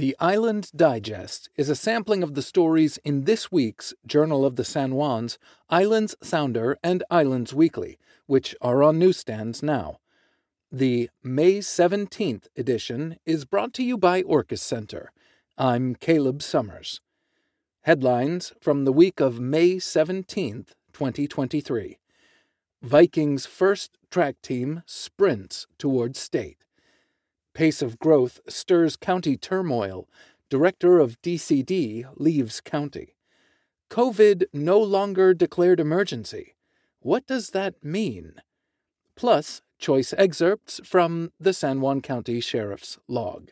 The Island Digest is a sampling of the stories in this week's Journal of the San Juans, Islands Sounder, and Islands Weekly, which are on newsstands now. The May 17th edition is brought to you by Orcas Center. I'm Caleb Summers. Headlines from the week of May 17th, 2023. Vikings' first track team sprints toward state. Pace of growth stirs county turmoil. Director of DCD leaves county. COVID no longer declared emergency. What does that mean? Plus, choice excerpts from the San Juan County Sheriff's log.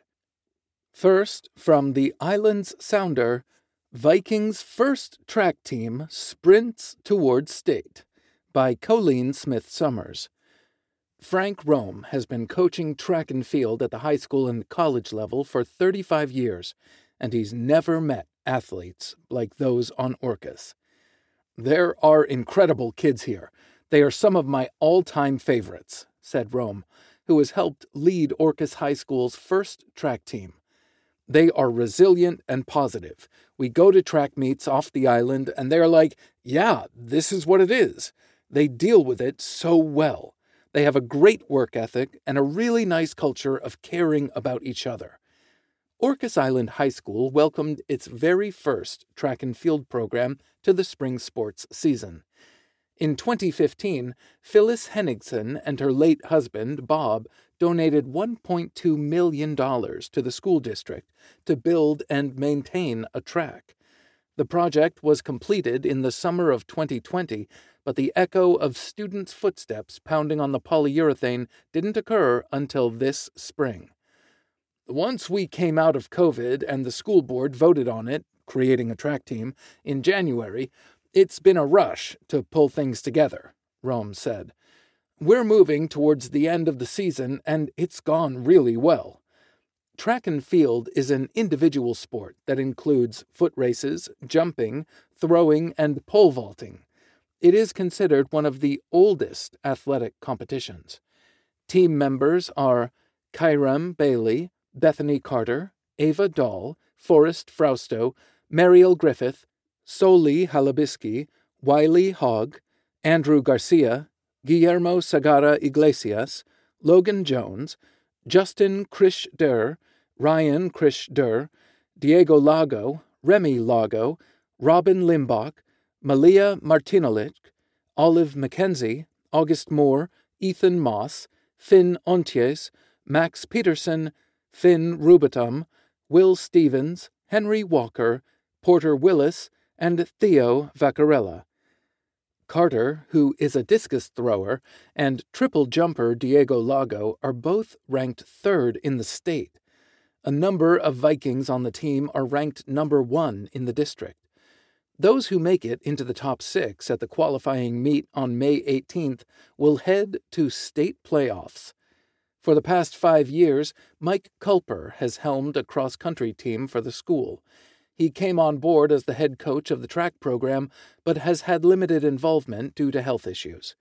First, from the Islands Sounder, Vikings' first track team sprints toward state by Colleen Smith Summers. Frank Rome has been coaching track and field at the high school and college level for 35 years, and he's never met athletes like those on Orcas. There are incredible kids here. They are some of my all time favorites, said Rome, who has helped lead Orcas High School's first track team. They are resilient and positive. We go to track meets off the island, and they're like, yeah, this is what it is. They deal with it so well. They have a great work ethic and a really nice culture of caring about each other. Orcas Island High School welcomed its very first track and field program to the spring sports season. In 2015, Phyllis Henningsen and her late husband, Bob, donated $1.2 million to the school district to build and maintain a track. The project was completed in the summer of 2020 but the echo of students' footsteps pounding on the polyurethane didn't occur until this spring. Once we came out of COVID and the school board voted on it, creating a track team, in January, it's been a rush to pull things together, Rome said. We're moving towards the end of the season, and it's gone really well. Track and field is an individual sport that includes foot races, jumping, throwing, and pole vaulting. It is considered one of the oldest athletic competitions. Team members are Kyrem Bailey, Bethany Carter, Ava Dahl, Forrest Frausto, Mariel Griffith, Soli Halabiski, Wiley Hogg, Andrew Garcia, Guillermo Sagara Iglesias, Logan Jones, Justin Krish Durr, Ryan Krish Durr, Diego Lago, Remy Lago, Robin Limbach, Malia Martinolich, Olive Mackenzie, August Moore, Ethan Moss, Finn Onties, Max Peterson, Finn Rubitum, Will Stevens, Henry Walker, Porter Willis, and Theo Vaccarella. Carter, who is a discus thrower, and triple jumper Diego Lago are both ranked third in the state. A number of Vikings on the team are ranked number one in the district. Those who make it into the top six at the qualifying meet on May 18th will head to state playoffs. For the past five years, Mike Culper has helmed a cross country team for the school. He came on board as the head coach of the track program, but has had limited involvement due to health issues.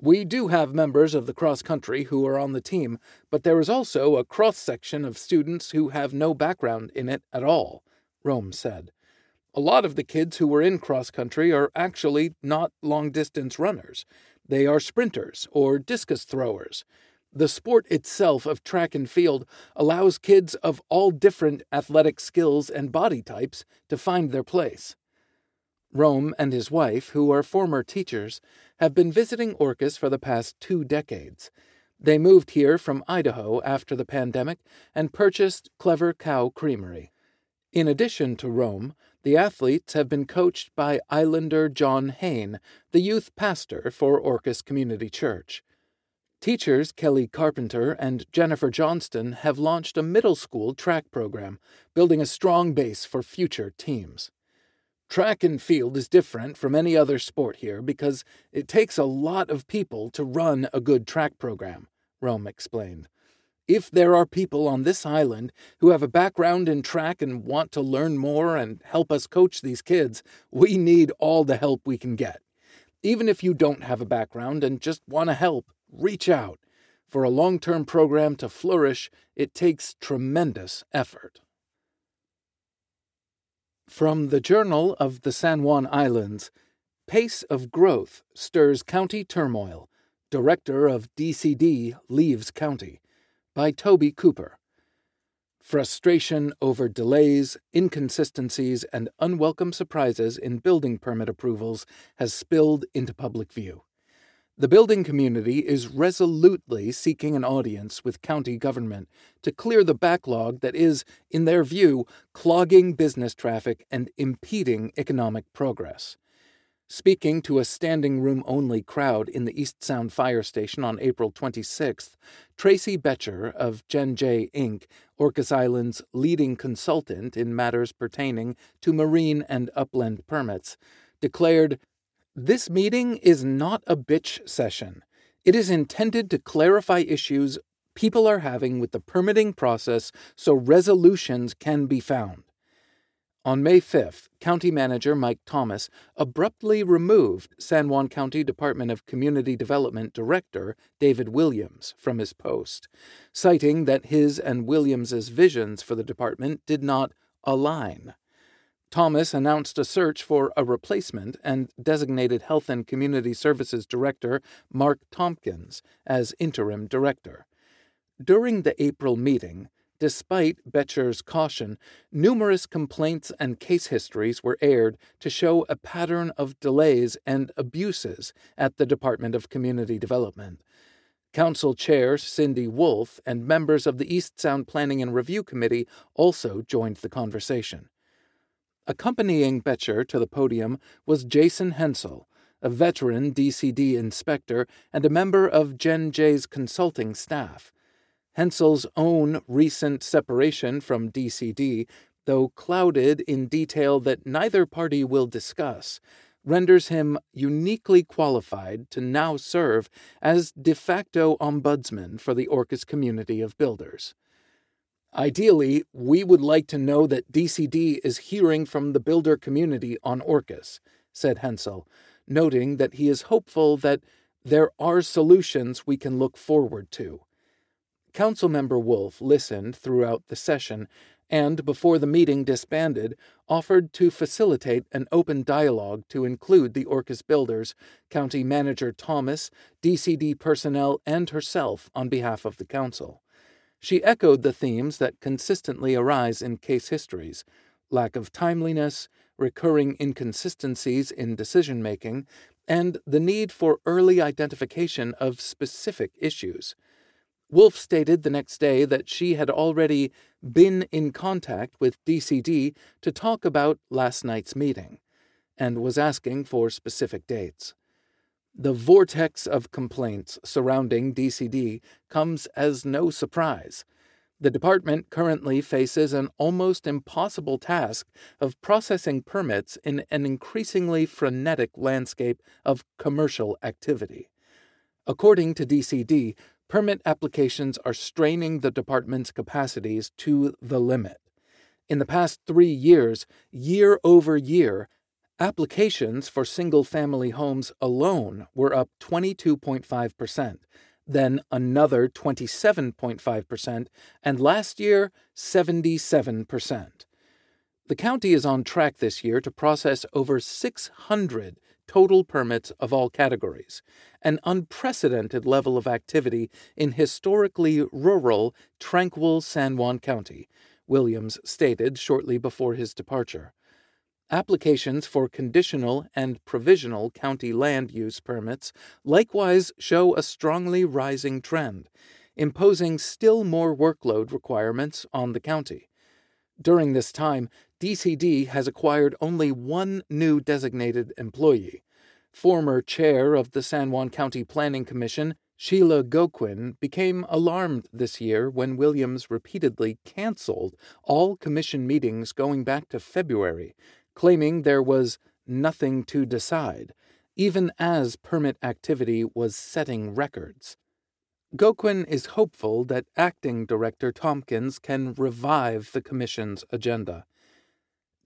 We do have members of the cross country who are on the team, but there is also a cross section of students who have no background in it at all, Rome said. A lot of the kids who were in cross country are actually not long distance runners. They are sprinters or discus throwers. The sport itself of track and field allows kids of all different athletic skills and body types to find their place. Rome and his wife, who are former teachers, have been visiting Orcas for the past two decades. They moved here from Idaho after the pandemic and purchased Clever Cow Creamery. In addition to Rome, the athletes have been coached by Islander John Hain, the youth pastor for Orcas Community Church. Teachers Kelly Carpenter and Jennifer Johnston have launched a middle school track program, building a strong base for future teams. Track and field is different from any other sport here because it takes a lot of people to run a good track program, Rome explained. If there are people on this island who have a background in track and want to learn more and help us coach these kids, we need all the help we can get. Even if you don't have a background and just want to help, reach out. For a long term program to flourish, it takes tremendous effort. From the Journal of the San Juan Islands, Pace of Growth Stirs County Turmoil. Director of DCD leaves county. By Toby Cooper. Frustration over delays, inconsistencies, and unwelcome surprises in building permit approvals has spilled into public view. The building community is resolutely seeking an audience with county government to clear the backlog that is, in their view, clogging business traffic and impeding economic progress. Speaking to a standing room only crowd in the Eastsound Fire Station on April 26th, Tracy Betcher of Gen J Inc., Orcas Island's leading consultant in matters pertaining to marine and upland permits, declared this meeting is not a bitch session. It is intended to clarify issues people are having with the permitting process so resolutions can be found. On May 5th, County Manager Mike Thomas abruptly removed San Juan County Department of Community Development Director David Williams from his post, citing that his and Williams's visions for the department did not align. Thomas announced a search for a replacement and designated Health and Community Services Director Mark Tompkins as interim director. During the April meeting, despite Betcher's caution, numerous complaints and case histories were aired to show a pattern of delays and abuses at the Department of Community Development. Council Chair Cindy Wolf and members of the Eastsound Planning and Review Committee also joined the conversation. Accompanying Betcher to the podium was Jason Hensel, a veteran DCD inspector and a member of Gen J's consulting staff. Hensel's own recent separation from DCD, though clouded in detail that neither party will discuss, renders him uniquely qualified to now serve as de facto ombudsman for the Orcas community of builders. Ideally, we would like to know that DCD is hearing from the builder community on Orcas, said Hensel, noting that he is hopeful that there are solutions we can look forward to. Councilmember Wolf listened throughout the session and, before the meeting disbanded, offered to facilitate an open dialogue to include the Orcas builders, County Manager Thomas, DCD personnel, and herself on behalf of the council. She echoed the themes that consistently arise in case histories lack of timeliness, recurring inconsistencies in decision making, and the need for early identification of specific issues. Wolf stated the next day that she had already been in contact with DCD to talk about last night's meeting and was asking for specific dates. The vortex of complaints surrounding DCD comes as no surprise. The department currently faces an almost impossible task of processing permits in an increasingly frenetic landscape of commercial activity. According to DCD, permit applications are straining the department's capacities to the limit. In the past three years, year over year, Applications for single family homes alone were up 22.5%, then another 27.5%, and last year, 77%. The county is on track this year to process over 600 total permits of all categories, an unprecedented level of activity in historically rural, tranquil San Juan County, Williams stated shortly before his departure. Applications for conditional and provisional county land use permits likewise show a strongly rising trend, imposing still more workload requirements on the county. During this time, DCD has acquired only one new designated employee. Former chair of the San Juan County Planning Commission, Sheila Goquin, became alarmed this year when Williams repeatedly canceled all commission meetings going back to February claiming there was nothing to decide, even as permit activity was setting records. Goquin is hopeful that acting director Tompkins can revive the Commission's agenda.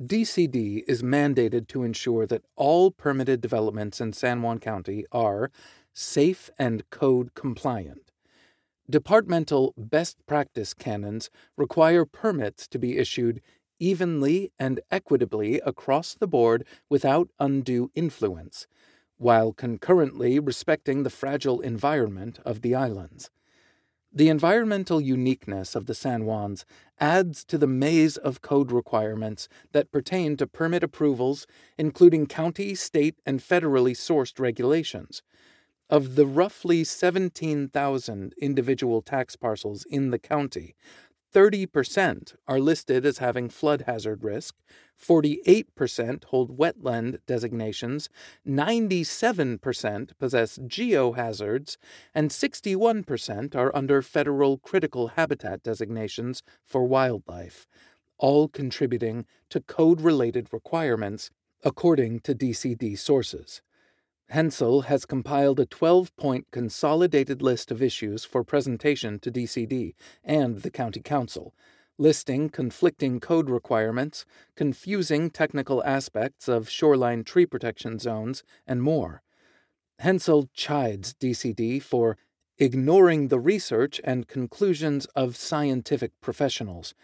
DCD is mandated to ensure that all permitted developments in San Juan County are safe and code compliant. Departmental best practice canons require permits to be issued evenly and equitably across the board without undue influence, while concurrently respecting the fragile environment of the islands. The environmental uniqueness of the San Juans adds to the maze of code requirements that pertain to permit approvals, including county, state, and federally sourced regulations. Of the roughly 17,000 individual tax parcels in the county, 30% are listed as having flood hazard risk, 48% hold wetland designations, 97% possess geohazards, and 61% are under federal critical habitat designations for wildlife, all contributing to code related requirements according to DCD sources. Hensel has compiled a 12 point consolidated list of issues for presentation to DCD and the County Council, listing conflicting code requirements, confusing technical aspects of shoreline tree protection zones, and more. Hensel chides DCD for ignoring the research and conclusions of scientific professionals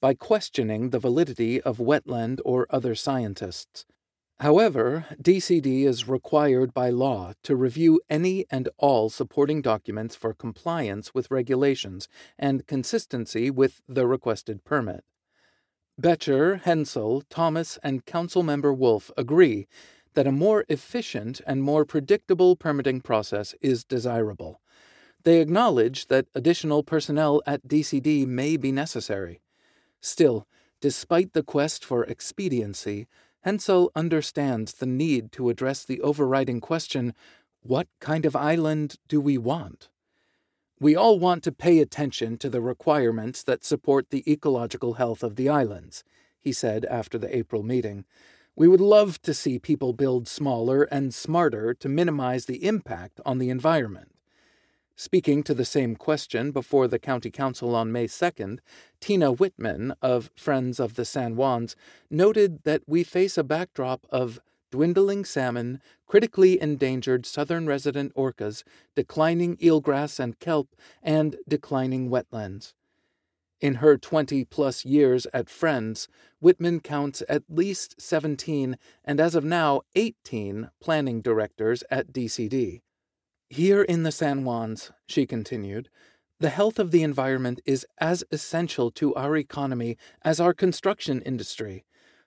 by questioning the validity of wetland or other scientists. However, DCD is required by law to review any and all supporting documents for compliance with regulations and consistency with the requested permit. Boettcher, Hensel, Thomas, and Councilmember Wolf agree that a more efficient and more predictable permitting process is desirable. They acknowledge that additional personnel at DCD may be necessary. Still, despite the quest for expediency, Hensel understands the need to address the overriding question what kind of island do we want? We all want to pay attention to the requirements that support the ecological health of the islands, he said after the April meeting. We would love to see people build smaller and smarter to minimize the impact on the environment. Speaking to the same question before the County Council on May 2nd, Tina Whitman of Friends of the San Juans noted that we face a backdrop of dwindling salmon, critically endangered southern resident orcas, declining eelgrass and kelp, and declining wetlands. In her 20 plus years at Friends, Whitman counts at least 17 and as of now 18 planning directors at DCD. Here in the San Juans, she continued, the health of the environment is as essential to our economy as our construction industry.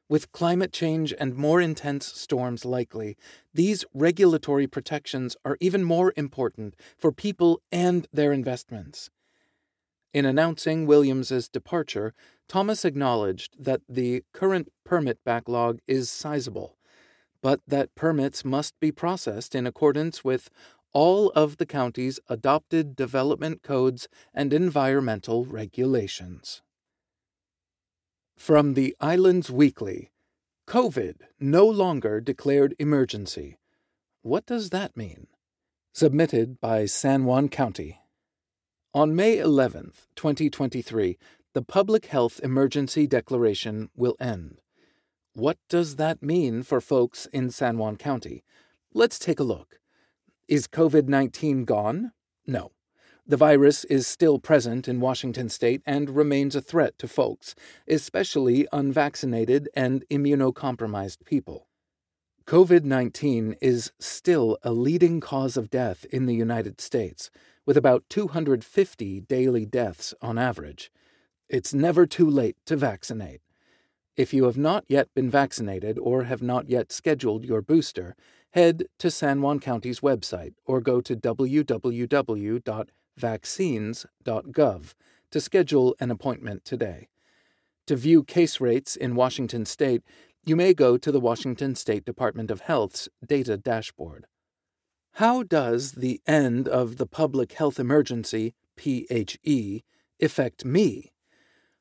With climate change and more intense storms likely, these regulatory protections are even more important for people and their investments. In announcing Williams's departure, Thomas acknowledged that the current permit backlog is sizable, but that permits must be processed in accordance with all of the county's adopted development codes and environmental regulations. From the Islands Weekly COVID no longer declared emergency. What does that mean? Submitted by San Juan County. On May 11, 2023, the Public Health Emergency Declaration will end. What does that mean for folks in San Juan County? Let's take a look. Is COVID 19 gone? No. The virus is still present in Washington state and remains a threat to folks, especially unvaccinated and immunocompromised people. COVID 19 is still a leading cause of death in the United States, with about 250 daily deaths on average. It's never too late to vaccinate. If you have not yet been vaccinated or have not yet scheduled your booster, head to San Juan County's website or go to www.vaccines.gov to schedule an appointment today. To view case rates in Washington state, you may go to the Washington State Department of Health's data dashboard. How does the end of the public health emergency, PHE, affect me?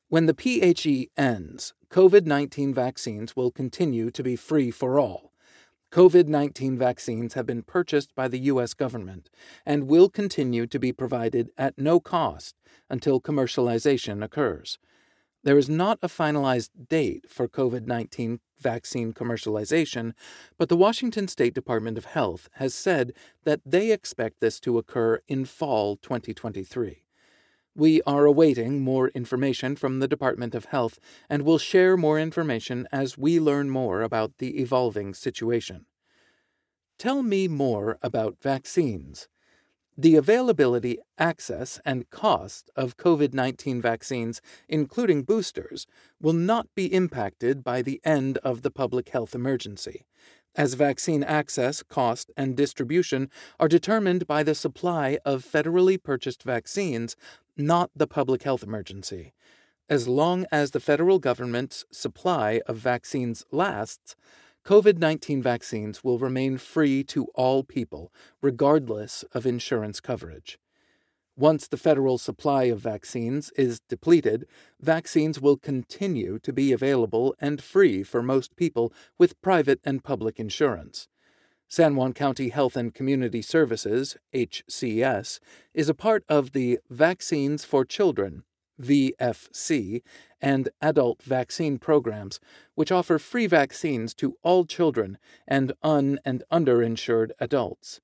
When the PHE ends, COVID 19 vaccines will continue to be free for all. COVID 19 vaccines have been purchased by the U.S. government and will continue to be provided at no cost until commercialization occurs. There is not a finalized date for COVID 19 vaccine commercialization, but the Washington State Department of Health has said that they expect this to occur in fall 2023. We are awaiting more information from the Department of Health and will share more information as we learn more about the evolving situation. Tell me more about vaccines. The availability, access, and cost of COVID 19 vaccines, including boosters, will not be impacted by the end of the public health emergency, as vaccine access, cost, and distribution are determined by the supply of federally purchased vaccines, not the public health emergency. As long as the federal government's supply of vaccines lasts, COVID 19 vaccines will remain free to all people, regardless of insurance coverage. Once the federal supply of vaccines is depleted, vaccines will continue to be available and free for most people with private and public insurance. San Juan County Health and Community Services, HCS, is a part of the Vaccines for Children VFC, and adult vaccine programs, which offer free vaccines to all children and un and underinsured adults.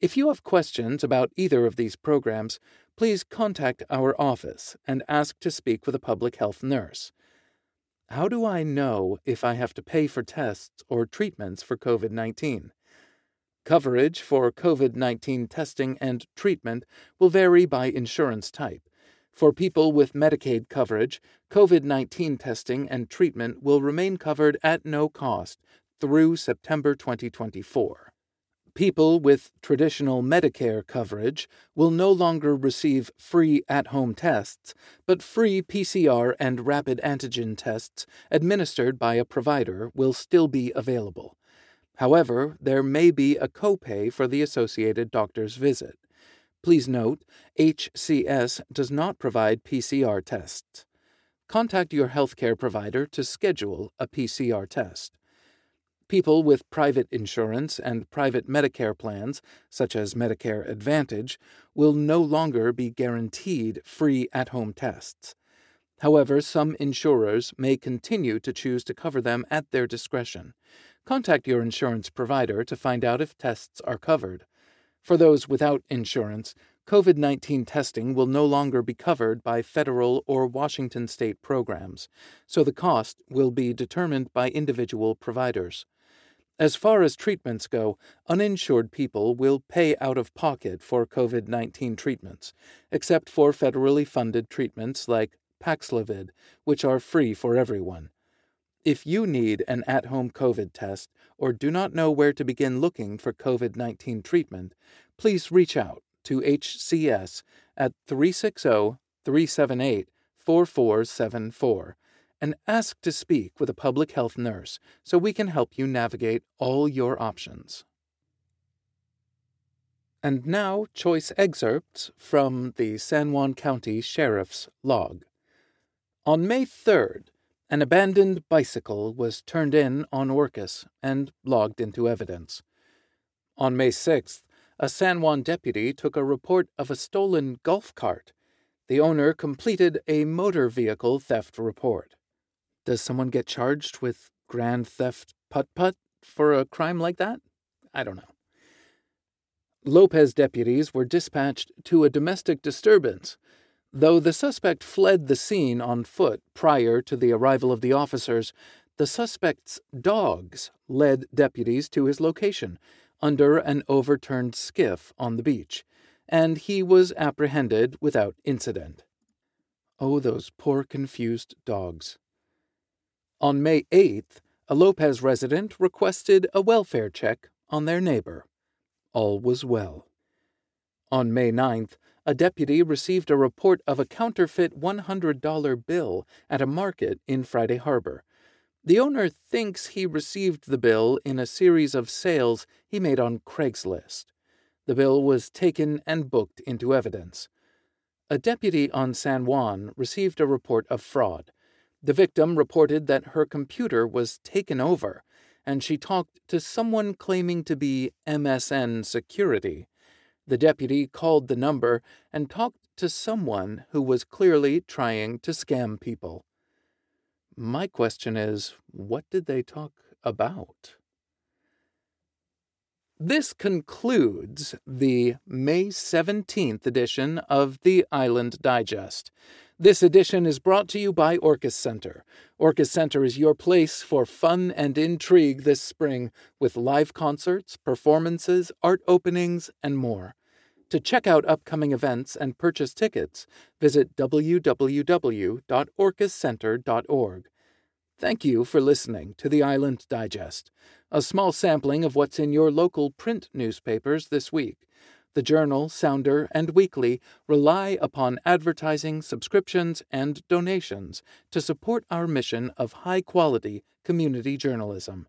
If you have questions about either of these programs, please contact our office and ask to speak with a public health nurse. How do I know if I have to pay for tests or treatments for COVID 19? Coverage for COVID 19 testing and treatment will vary by insurance type. For people with Medicaid coverage, COVID 19 testing and treatment will remain covered at no cost through September 2024. People with traditional Medicare coverage will no longer receive free at home tests, but free PCR and rapid antigen tests administered by a provider will still be available. However, there may be a copay for the associated doctor's visit. Please note, HCS does not provide PCR tests. Contact your healthcare provider to schedule a PCR test. People with private insurance and private Medicare plans, such as Medicare Advantage, will no longer be guaranteed free at home tests. However, some insurers may continue to choose to cover them at their discretion. Contact your insurance provider to find out if tests are covered. For those without insurance, COVID 19 testing will no longer be covered by federal or Washington state programs, so the cost will be determined by individual providers. As far as treatments go, uninsured people will pay out of pocket for COVID 19 treatments, except for federally funded treatments like Paxlovid, which are free for everyone. If you need an at home COVID test or do not know where to begin looking for COVID 19 treatment, please reach out to HCS at 360 378 4474 and ask to speak with a public health nurse so we can help you navigate all your options. And now, choice excerpts from the San Juan County Sheriff's log. On May 3rd, an abandoned bicycle was turned in on Orcas and logged into evidence. On May 6th, a San Juan deputy took a report of a stolen golf cart. The owner completed a motor vehicle theft report. Does someone get charged with grand theft putt putt for a crime like that? I don't know. Lopez deputies were dispatched to a domestic disturbance Though the suspect fled the scene on foot prior to the arrival of the officers, the suspect's dogs led deputies to his location under an overturned skiff on the beach, and he was apprehended without incident. Oh, those poor confused dogs. On May 8th, a Lopez resident requested a welfare check on their neighbor. All was well. On May 9th, a deputy received a report of a counterfeit $100 bill at a market in Friday Harbor. The owner thinks he received the bill in a series of sales he made on Craigslist. The bill was taken and booked into evidence. A deputy on San Juan received a report of fraud. The victim reported that her computer was taken over, and she talked to someone claiming to be MSN Security. The deputy called the number and talked to someone who was clearly trying to scam people. My question is what did they talk about? This concludes the May 17th edition of the Island Digest. This edition is brought to you by Orcas Center. Orcas Center is your place for fun and intrigue this spring with live concerts, performances, art openings, and more. To check out upcoming events and purchase tickets, visit www.orcascenter.org. Thank you for listening to the Island Digest, a small sampling of what's in your local print newspapers this week. The Journal, Sounder, and Weekly rely upon advertising, subscriptions, and donations to support our mission of high quality community journalism.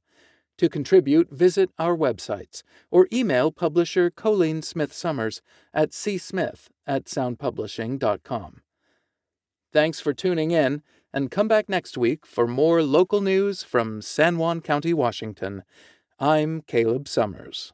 To contribute, visit our websites or email publisher Colleen Smith Summers at csmith at soundpublishing.com. Thanks for tuning in, and come back next week for more local news from San Juan County, Washington. I'm Caleb Summers.